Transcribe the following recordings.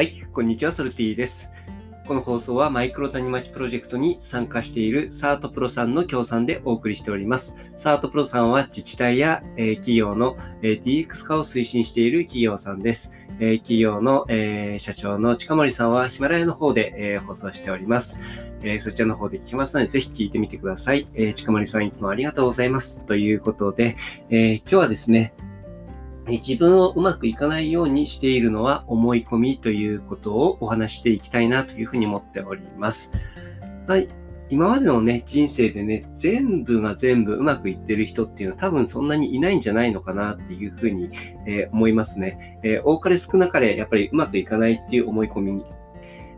はい、こんにちは、ソルティです。この放送はマイクロ谷町プロジェクトに参加しているサートプロさんの協賛でお送りしております。サートプロさんは自治体や、えー、企業の、えー、DX 化を推進している企業さんです。えー、企業の、え社長の近森さんはヒマラヤの方で、え放送しております。えそちらの方で聞きますので、ぜひ聞いてみてください。え近森さんいつもありがとうございます。ということで、え今日はですね、自分をうまくいかないようにしているのは思い込みということをお話していきたいなというふうに思っております。はい。今までのね、人生でね、全部が全部うまくいってる人っていうのは多分そんなにいないんじゃないのかなっていうふうに、えー、思いますね。えー、多かれ少なかれやっぱりうまくいかないっていう思い込みに、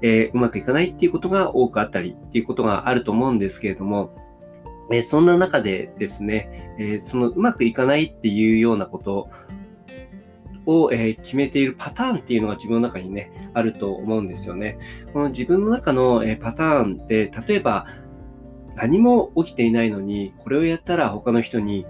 えー、うまくいかないっていうことが多くあったりっていうことがあると思うんですけれども、えそんな中でですね、えそのうまくいかないっていうようなことを、え決めているパターンっていうのが自分の中にね、あると思うんですよね。この自分の中の、えパターンって、例えば何も起きていないのに、これをやったら他の人に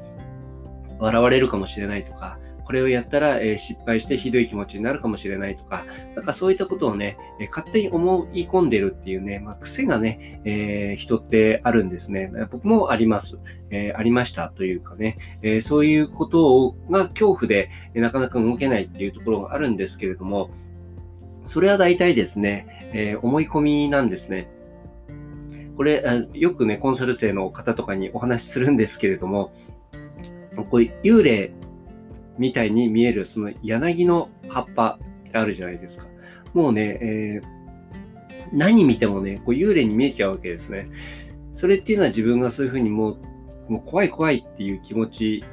笑われるかもしれないとか、これをやったら、え失敗してひどい気持ちになるかもしれないとか、なんかそういったことをね、え勝手に思い込んでるっていうね、まあ、癖がね、えー、人ってあるんですね。僕もあります。えー、ありましたというかね、えー、そういうことをが恐怖で、えなかなか動けないっていうところがあるんですけれども、それは大体ですね、え思い込みなんですね。これ、よくね、コンサル生の方とかにお話しするんですけれども、こういう幽霊みたいに見えるその柳の葉っぱってあるじゃないですか。もうね、えー、何見てもね、こう幽霊に見えちゃうわけですね。それっていうのは自分がそういうふうにもうもう怖い怖いっていう気持ち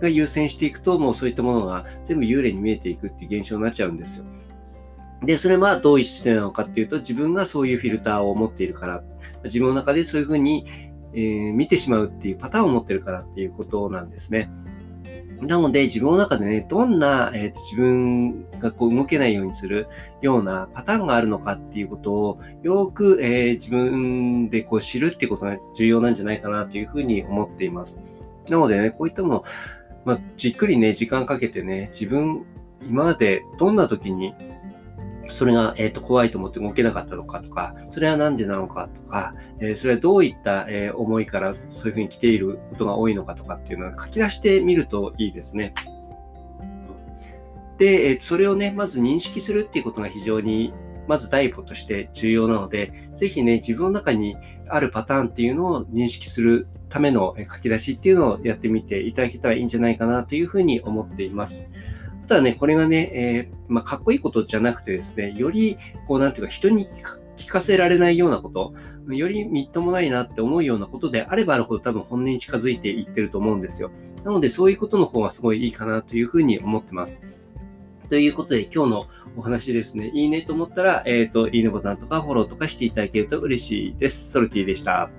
が優先していくと、もうそういったものが全部幽霊に見えていくっていう現象になっちゃうんですよ。で、それはどうしてなのかっていうと、自分がそういうフィルターを持っているから、自分の中でそういうふうに、えー、見てしまうっていうパターンを持ってるからっていうことなんですね。なので、自分の中でね、どんな、えーと、自分がこう動けないようにするようなパターンがあるのかっていうことを、よく、えー、自分でこう知るっていうことが重要なんじゃないかなというふうに思っています。なのでね、こういったもの、まあ、じっくりね、時間かけてね、自分、今までどんな時にそれが、えーと、怖いと思って動けなかったのかとか、それは何でなのかとか、えー、それはどういった、えー、思いからそういうふうに来ていることが多いのかとかっていうのは書き出してみるといいですね。で、えー、それをね、まず認識するっていうことが非常に、まず第一歩として重要なので、ぜひね、自分の中にあるパターンっていうのを認識するための書き出しっていうのをやってみていただけたらいいんじゃないかなというふうに思っています。あとはね、これがね、えー、まあ、かっこいいことじゃなくてですね、より、こう、なんていうか、人に聞かせられないようなこと、よりみっともないなって思うようなことであればあるほど多分本音に近づいていってると思うんですよ。なので、そういうことの方がすごいいいかなというふうに思ってます。ということで、今日のお話ですね、いいねと思ったら、えっ、ー、と、いいねボタンとかフォローとかしていただけると嬉しいです。ソルティでした。